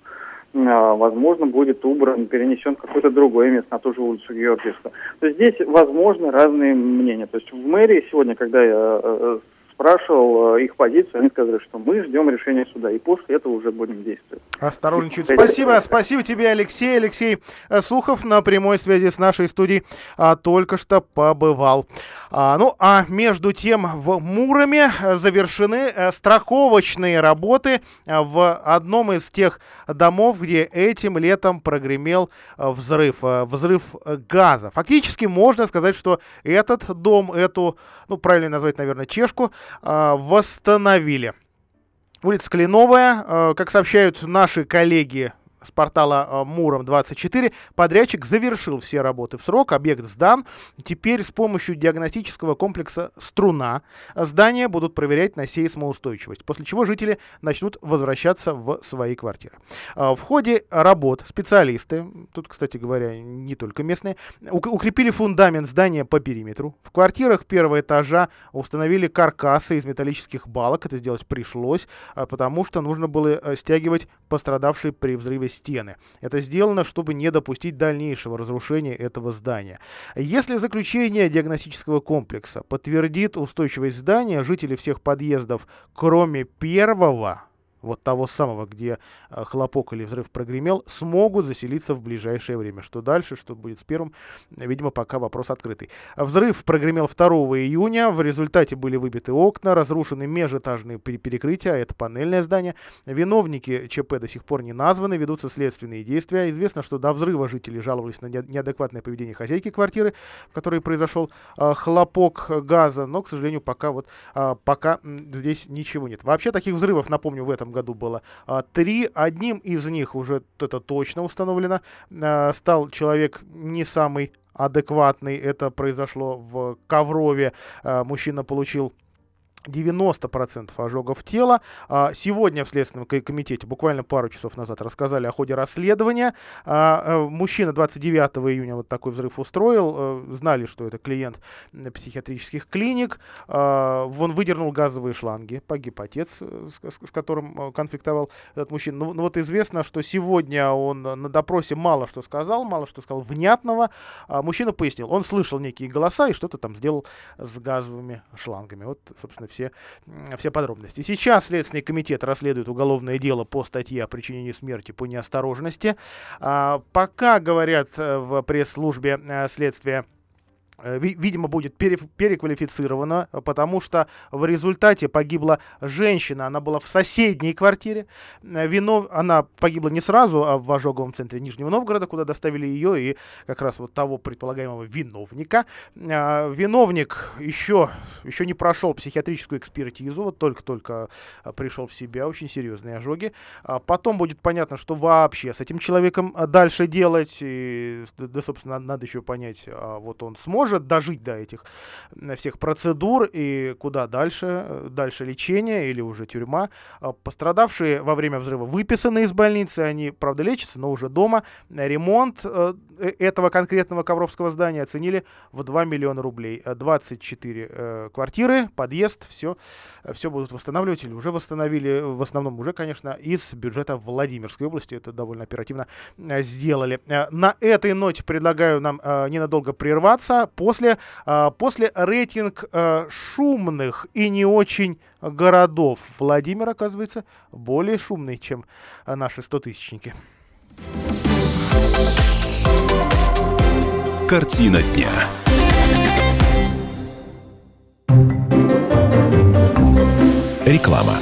возможно, будет убран, перенесен в какое-то другое место, на ту же улицу Георгиевского. То есть здесь, возможно, разные мнения. То есть в мэрии сегодня, когда я спрашивал э, их позицию, они сказали, что мы ждем решения суда, и после этого уже будем действовать. Осторожничать. Спасибо, спасибо тебе, Алексей. Алексей э, Сухов на прямой связи с нашей студией а, только что побывал. А, ну, а между тем в Муроме завершены а, страховочные работы в одном из тех домов, где этим летом прогремел взрыв, взрыв газа. Фактически можно сказать, что этот дом, эту, ну, правильно назвать, наверное, чешку, восстановили. Улица Кленовая, а, как сообщают наши коллеги с портала э, Муром24, подрядчик завершил все работы в срок, объект сдан. Теперь с помощью диагностического комплекса «Струна» здания будут проверять на сейсмоустойчивость, после чего жители начнут возвращаться в свои квартиры. Э, в ходе работ специалисты, тут, кстати говоря, не только местные, укрепили фундамент здания по периметру. В квартирах первого этажа установили каркасы из металлических балок. Это сделать пришлось, э, потому что нужно было стягивать пострадавшие при взрыве стены. Это сделано, чтобы не допустить дальнейшего разрушения этого здания. Если заключение диагностического комплекса подтвердит устойчивость здания, жители всех подъездов, кроме первого, вот того самого, где э, хлопок или взрыв прогремел, смогут заселиться в ближайшее время. Что дальше, что будет с первым, видимо, пока вопрос открытый. Взрыв прогремел 2 июня, в результате были выбиты окна, разрушены межэтажные перекрытия, а это панельное здание. Виновники ЧП до сих пор не названы, ведутся следственные действия. Известно, что до взрыва жители жаловались на неадекватное поведение хозяйки квартиры, в которой произошел э, хлопок газа, но, к сожалению, пока вот пока здесь ничего нет. Вообще таких взрывов, напомню, в этом году было а, три. Одним из них уже это точно установлено. А, стал человек не самый адекватный. Это произошло в Коврове. А, мужчина получил 90% ожогов тела. А, сегодня в Следственном комитете, буквально пару часов назад, рассказали о ходе расследования. А, э, мужчина 29 июня вот такой взрыв устроил. Э, знали, что это клиент психиатрических клиник. А, он выдернул газовые шланги. Погиб отец, э, с которым конфликтовал этот мужчина. Ну, ну вот известно, что сегодня он на допросе мало что сказал, мало что сказал внятного. Мужчина пояснил, он слышал некие голоса и что-то там сделал с газовыми шлангами. Вот, собственно, все, все подробности. Сейчас Следственный комитет расследует уголовное дело по статье о причинении смерти по неосторожности. А, пока, говорят э, в пресс-службе э, следствия, видимо, будет переквалифицирована, потому что в результате погибла женщина. Она была в соседней квартире. Э, вино... Она погибла не сразу, а в ожоговом центре Нижнего Новгорода, куда доставили ее и как раз вот того предполагаемого виновника. Э, виновник еще, еще не прошел психиатрическую экспертизу, вот только-только пришел в себя, очень серьезные ожоги. А потом будет понятно, что вообще с этим человеком дальше делать. И, да, собственно, надо еще понять, а вот он сможет может дожить до этих всех процедур и куда дальше, дальше лечение или уже тюрьма. А пострадавшие во время взрыва выписаны из больницы, они, правда, лечатся, но уже дома. Ремонт э, э, этого конкретного Ковровского здания оценили в 2 миллиона рублей. 24 э, квартиры, подъезд, все, все будут восстанавливать или уже восстановили, в основном уже, конечно, из бюджета Владимирской области. Это довольно оперативно сделали. На этой ноте предлагаю нам ненадолго прерваться после, а, после рейтинг а, шумных и не очень городов. Владимир, оказывается, более шумный, чем наши стотысячники. Картина дня. Реклама.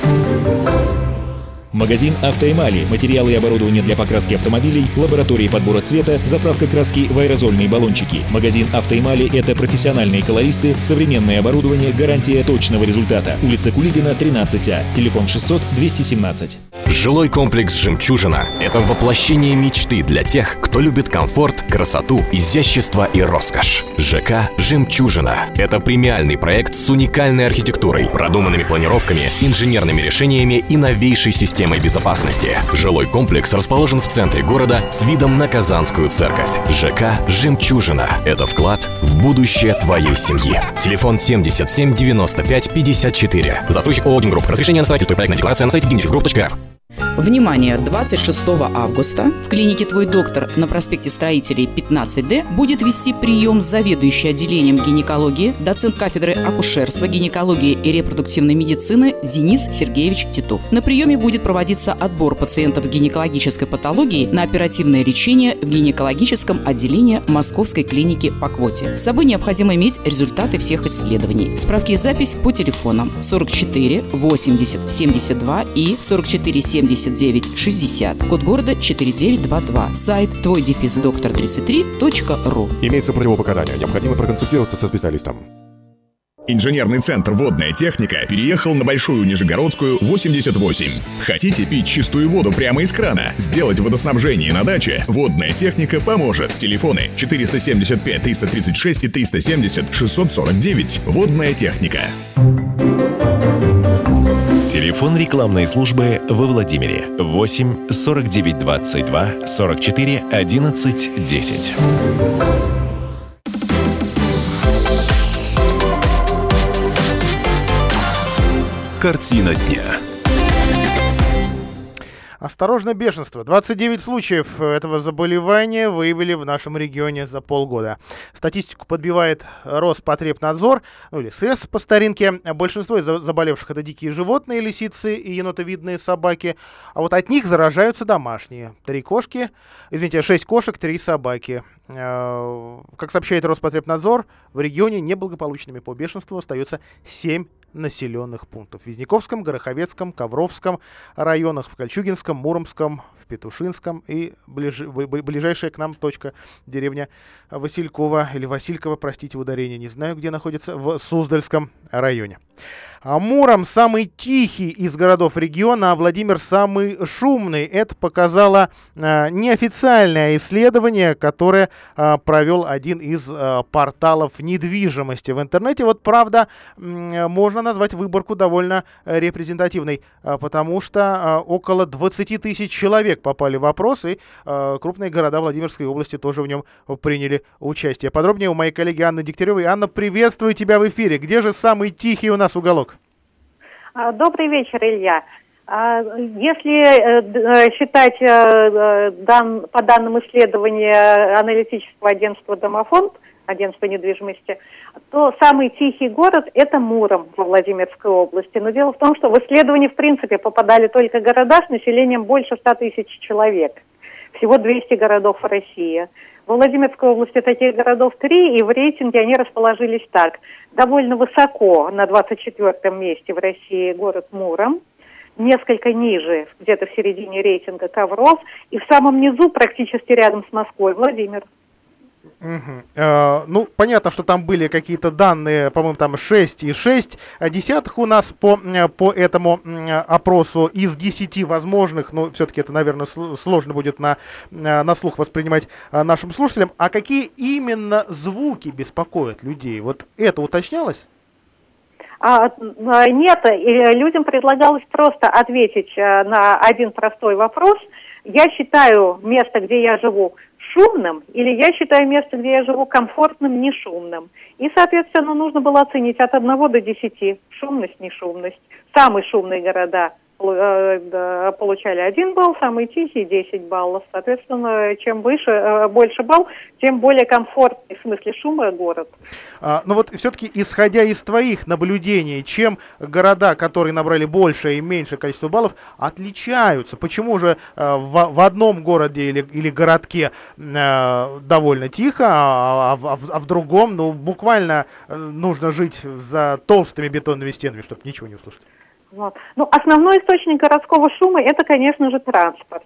Магазин «Автоэмали». Материалы и оборудование для покраски автомобилей, лаборатории подбора цвета, заправка краски в аэрозольные баллончики. Магазин «Автоэмали» — это профессиональные колористы, современное оборудование, гарантия точного результата. Улица Кулибина, 13А. Телефон 600 217. Жилой комплекс «Жемчужина» — это воплощение мечты для тех, кто любит комфорт, красоту, изящество и роскошь. ЖК «Жемчужина» — это премиальный проект с уникальной архитектурой, продуманными планировками, инженерными решениями и новейшей системой системой безопасности. Жилой комплекс расположен в центре города с видом на Казанскую церковь. ЖК «Жемчужина» — это вклад в будущее твоей семьи. Телефон 77 95 54. Застройщик ООО «Гимгрупп». Разрешение на строительство и проектная декларация на сайте gimnifisgroup.rf. Внимание! 26 августа в клинике «Твой доктор» на проспекте Строителей 15Д будет вести прием заведующий отделением гинекологии, доцент кафедры акушерства, гинекологии и репродуктивной медицины Денис Сергеевич Титов. На приеме будет проводиться отбор пациентов с гинекологической патологией на оперативное лечение в гинекологическом отделении Московской клиники по квоте. С собой необходимо иметь результаты всех исследований. Справки и запись по телефонам 44 80 72 и 44 70 79 60, код города 4922, сайт твой дефис доктор 33.ру. Имеются противопоказания, необходимо проконсультироваться со специалистом. Инженерный центр «Водная техника» переехал на Большую Нижегородскую, 88. Хотите пить чистую воду прямо из крана? Сделать водоснабжение на даче? «Водная техника» поможет. Телефоны 475 336 и 370 649. «Водная техника». Телефон рекламной службы во Владимире 8 49 22 44 11 10. Картина дня. Осторожно, бешенство. 29 случаев этого заболевания выявили в нашем регионе за полгода. Статистику подбивает Роспотребнадзор, ну или СЭС по старинке. Большинство из заболевших это дикие животные, лисицы и енотовидные собаки. А вот от них заражаются домашние. Три кошки, извините, шесть кошек, три собаки. Э, как сообщает Роспотребнадзор, в регионе неблагополучными по бешенству остается 7 населенных пунктов. В Визняковском, Гороховецком, Ковровском районах, в Кольчугинском, Муромском, в Петушинском и ближ... ближайшая к нам точка деревня Василькова или Василькова, простите ударение, не знаю, где находится, в Суздальском районе. А Муром самый тихий из городов региона, а Владимир самый шумный. Это показало э, неофициальное исследование, которое э, провел один из э, порталов недвижимости в интернете. Вот правда, можно назвать выборку довольно репрезентативной, потому что около 20 тысяч человек попали в опрос, и крупные города Владимирской области тоже в нем приняли участие. Подробнее у моей коллеги Анны Дегтяревой. Анна, приветствую тебя в эфире. Где же самый тихий у нас уголок? А, добрый вечер, Илья. А, если э, э, считать э, по данным исследования аналитического агентства «Домофонд», агентства недвижимости, то самый тихий город – это Муром во Владимирской области. Но дело в том, что в исследовании, в принципе, попадали только города с населением больше 100 тысяч человек. Всего 200 городов России. В Владимирской области таких городов три, и в рейтинге они расположились так. Довольно высоко, на 24 месте в России город Муром, несколько ниже, где-то в середине рейтинга Ковров, и в самом низу, практически рядом с Москвой, Владимир. Угу. Э, ну, понятно, что там были какие-то данные, по-моему, там 6 и 6 десятых у нас по, по этому опросу из 10 возможных, но все-таки это, наверное, сложно будет на, на слух воспринимать э, нашим слушателям. А какие именно звуки беспокоят людей? Вот это уточнялось? А, а нет, людям предлагалось просто ответить э, на один простой вопрос. Я считаю место, где я живу, шумным, или я считаю место, где я живу, комфортным, не шумным. И, соответственно, нужно было оценить от 1 до 10 шумность, не шумность. Самые шумные города – получали 1 балл, самые тихие 10 баллов. Соответственно, чем выше, э, больше балл, тем более комфортный в смысле шума город. А, ну вот все-таки исходя из твоих наблюдений, чем города, которые набрали больше и меньше количество баллов, отличаются? Почему же э, в, в одном городе или, или городке э, довольно тихо, а, а, а, в другом, ну, буквально нужно жить за толстыми бетонными стенами, чтобы ничего не услышать? Вот. Ну, основной источник городского шума – это, конечно же, транспорт.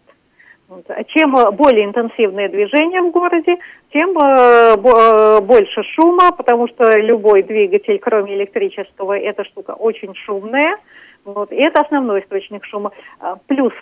Вот. Чем более интенсивное движение в городе, тем э, э, больше шума, потому что любой двигатель, кроме электрического, эта штука очень шумная. Вот. И это основной источник шума. А, плюс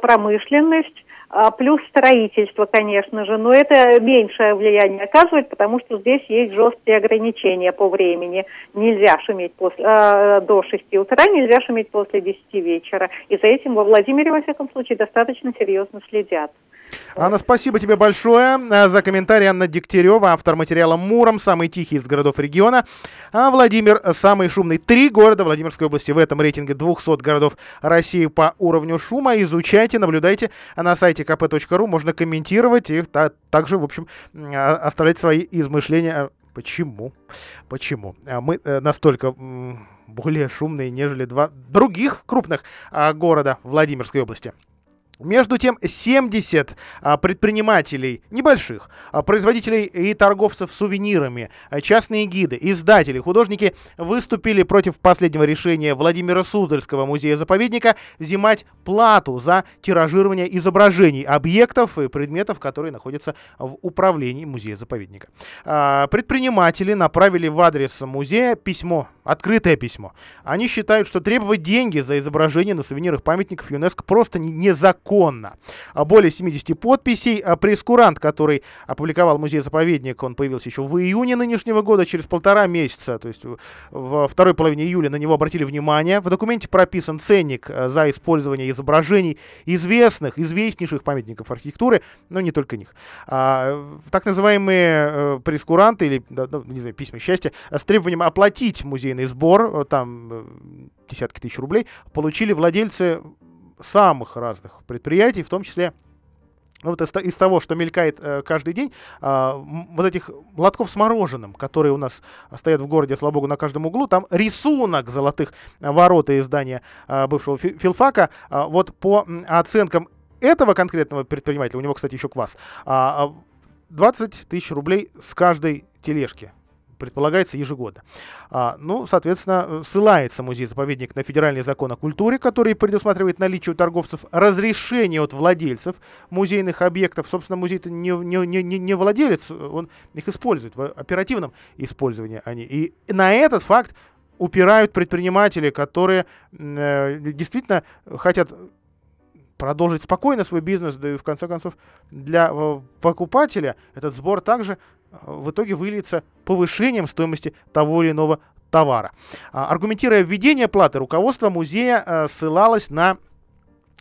промышленность, а, плюс строительство, конечно же, но это меньшее влияние оказывает, потому что здесь есть жесткие ограничения по времени. Нельзя шуметь после, э, до 6 утра, нельзя шуметь после 10 вечера. И за этим во Владимире, во всяком случае, достаточно серьезно следят. Анна, спасибо тебе большое э, за комментарий. Анна Дегтярева, автор материала «Муром», самый тихий из городов региона. А Владимир, э, самый шумный. Три города Владимирской области в этом рейтинге 200 городов России по уровню шума. Изучайте, наблюдайте на сайте kp.ru. Можно комментировать и та, также, в общем, а, оставлять свои измышления. Почему? Почему? А мы э, настолько более шумные, нежели два других крупных а, города Владимирской области. Между тем, 70 а, предпринимателей, небольших, а, производителей и торговцев сувенирами, а, частные гиды, издатели, художники выступили против последнего решения Владимира Суздальского музея-заповедника взимать плату за тиражирование изображений объектов и предметов, которые находятся в управлении музея-заповедника. Предприниматели направили в адрес музея письмо, открытое письмо. Они считают, что требовать деньги за изображение на сувенирах памятников ЮНЕСКО просто незаконно законно. А более 70 подписей. А пресс-курант, который опубликовал музей-заповедник, он появился еще в июне нынешнего года, через полтора месяца, то есть во второй половине июля на него обратили внимание. В документе прописан ценник э, за использование изображений известных, известнейших памятников архитектуры, но не только них. А, так называемые э, прескуранты или, ну, не знаю, письма счастья с требованием оплатить музейный сбор, э, там десятки тысяч рублей, получили владельцы самых разных предприятий, в том числе ну, вот из, из того, что мелькает э, каждый день, э, вот этих лотков с мороженым, которые у нас стоят в городе, слава богу, на каждом углу, там рисунок золотых ворот и здания э, бывшего фи филфака. Э, вот по оценкам этого конкретного предпринимателя, у него, кстати, еще квас, э, 20 тысяч рублей с каждой тележки предполагается ежегодно. А, ну, соответственно, ссылается музей-заповедник на федеральный закон о культуре, который предусматривает наличие у торговцев разрешения от владельцев музейных объектов. Собственно, музей-то не, не, не, не владелец, он их использует в оперативном использовании они. И на этот факт упирают предприниматели, которые э, действительно хотят продолжить спокойно свой бизнес, да и в конце концов для э, покупателя этот сбор также в итоге выльется повышением стоимости того или иного товара. А, аргументируя введение платы, руководство музея э, ссылалось на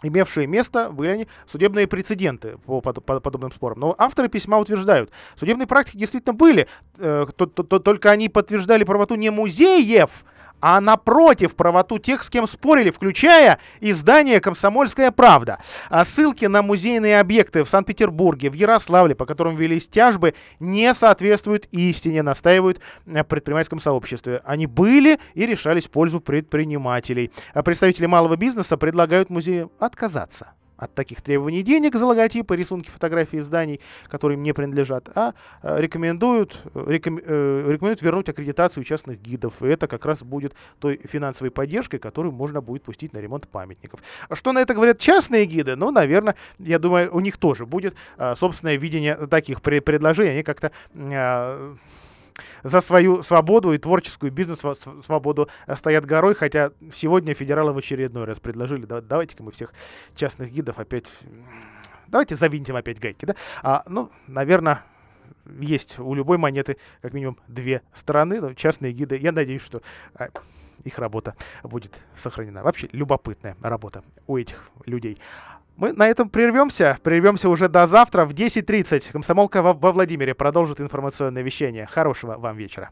имевшие место были они судебные прецеденты по, по, по подобным спорам. Но авторы письма утверждают, судебные практики действительно были, э, то, то, то, только они подтверждали правоту не музеев, а напротив правоту тех, с кем спорили, включая издание «Комсомольская правда». А ссылки на музейные объекты в Санкт-Петербурге, в Ярославле, по которым велись тяжбы, не соответствуют истине, настаивают в предпринимательском сообществе. Они были и решались в пользу предпринимателей. А представители малого бизнеса предлагают музею отказаться от таких требований денег за логотипы, рисунки, фотографии зданий, которые им не принадлежат, а э, рекомендуют, реком, э, рекомендуют вернуть аккредитацию частных гидов. И это как раз будет той финансовой поддержкой, которую можно будет пустить на ремонт памятников. А что на это говорят частные гиды? Ну, наверное, я думаю, у них тоже будет э, собственное видение таких предложений. Они как-то за свою свободу и творческую бизнес-свободу стоят горой, хотя сегодня федералы в очередной раз предложили, давайте-ка мы всех частных гидов опять... Давайте завинтим опять гайки, да? А, ну, наверное, есть у любой монеты как минимум две стороны, но частные гиды, я надеюсь, что а, их работа будет сохранена. Вообще любопытная работа у этих людей. Мы на этом прервемся. Прервемся уже до завтра в 10.30. Комсомолка во, Владимире продолжит информационное вещание. Хорошего вам вечера.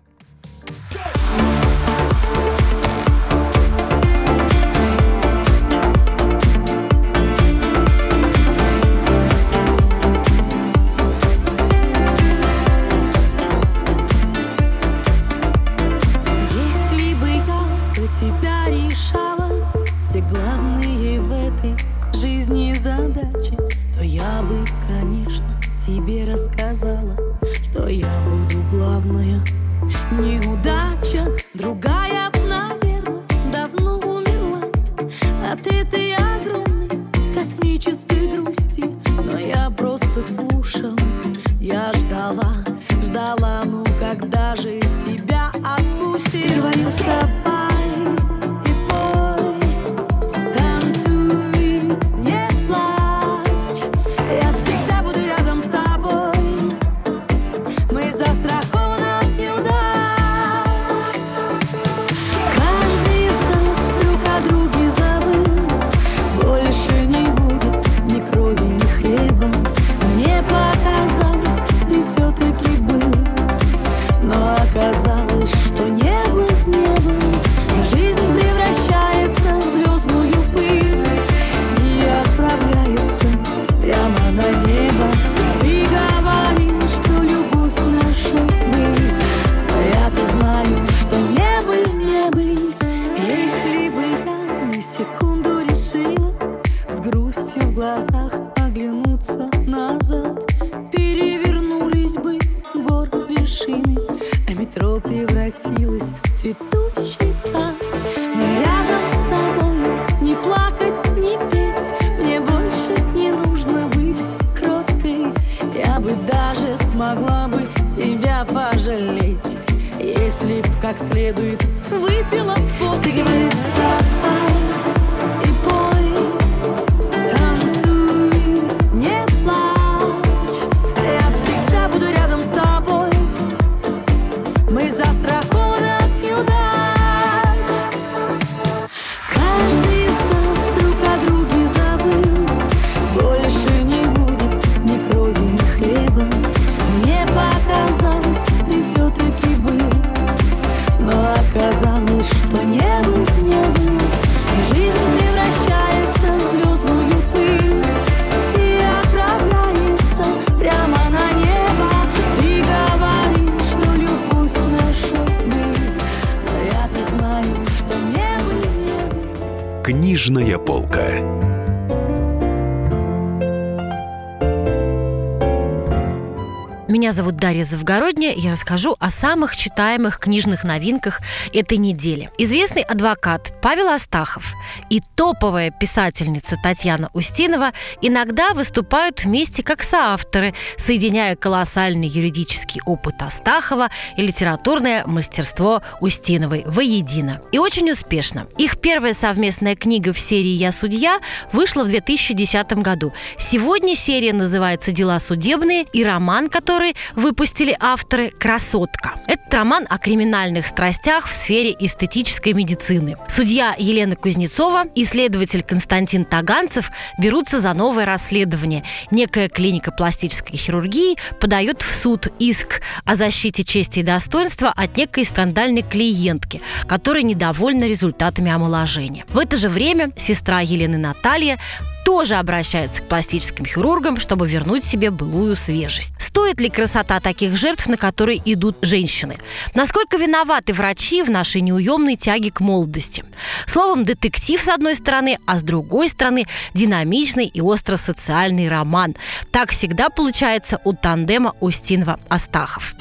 Меня зовут Дарья Завгородняя, я расскажу о самых читаемых книжных новинках этой недели. Известный адвокат Павел Астахов и топовая писательница Татьяна Устинова иногда выступают вместе как соавторы, соединяя колоссальный юридический опыт Астахова и литературное мастерство Устиновой воедино. И очень успешно. Их первая совместная книга в серии «Я судья» вышла в 2010 году. Сегодня серия называется «Дела судебные» и роман, который выпустили авторы «Красотка». Этот роман о криминальных страстях в сфере эстетической медицины. Судья Елена Кузнецова и следователь Константин Таганцев берутся за новое расследование. Некая клиника пластической хирургии подает в суд иск о защите чести и достоинства от некой скандальной клиентки, которая недовольна результатами омоложения. В это же время сестра Елены Наталья тоже обращаются к пластическим хирургам, чтобы вернуть себе былую свежесть. Стоит ли красота таких жертв, на которые идут женщины? Насколько виноваты врачи в нашей неуемной тяге к молодости? Словом, детектив с одной стороны, а с другой стороны динамичный и остро-социальный роман. Так всегда получается у тандема Устинова-Астахов.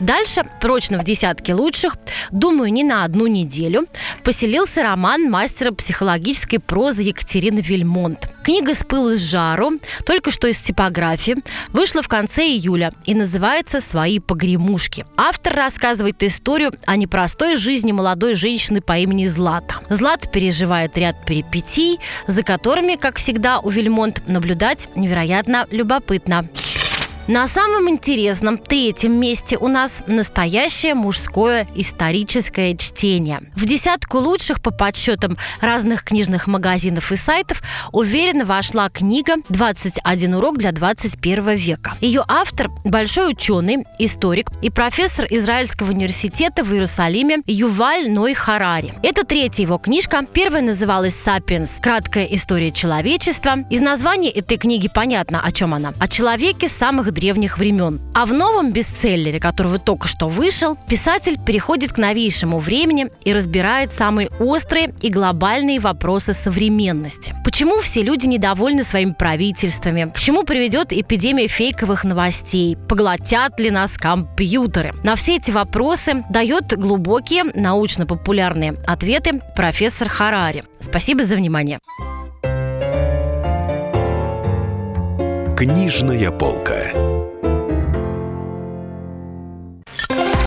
Дальше, прочно в десятке лучших, думаю, не на одну неделю, поселился роман мастера психологической прозы Екатерины Вильмонт. Книга «С пылу с жару», только что из типографии, вышла в конце июля и называется «Свои погремушки». Автор рассказывает историю о непростой жизни молодой женщины по имени Злата. Злата переживает ряд перипетий, за которыми, как всегда, у Вильмонт наблюдать невероятно любопытно. На самом интересном третьем месте у нас настоящее мужское историческое чтение. В десятку лучших по подсчетам разных книжных магазинов и сайтов уверенно вошла книга «21 урок для 21 века». Ее автор – большой ученый, историк и профессор Израильского университета в Иерусалиме Юваль Ной Харари. Это третья его книжка. Первая называлась «Сапиенс. Краткая история человечества». Из названия этой книги понятно, о чем она. О человеке самых древних времен. А в новом бестселлере, который только что вышел, писатель переходит к новейшему времени и разбирает самые острые и глобальные вопросы современности. Почему все люди недовольны своими правительствами? К чему приведет эпидемия фейковых новостей? Поглотят ли нас компьютеры? На все эти вопросы дает глубокие научно-популярные ответы профессор Харари. Спасибо за внимание. Книжная полка.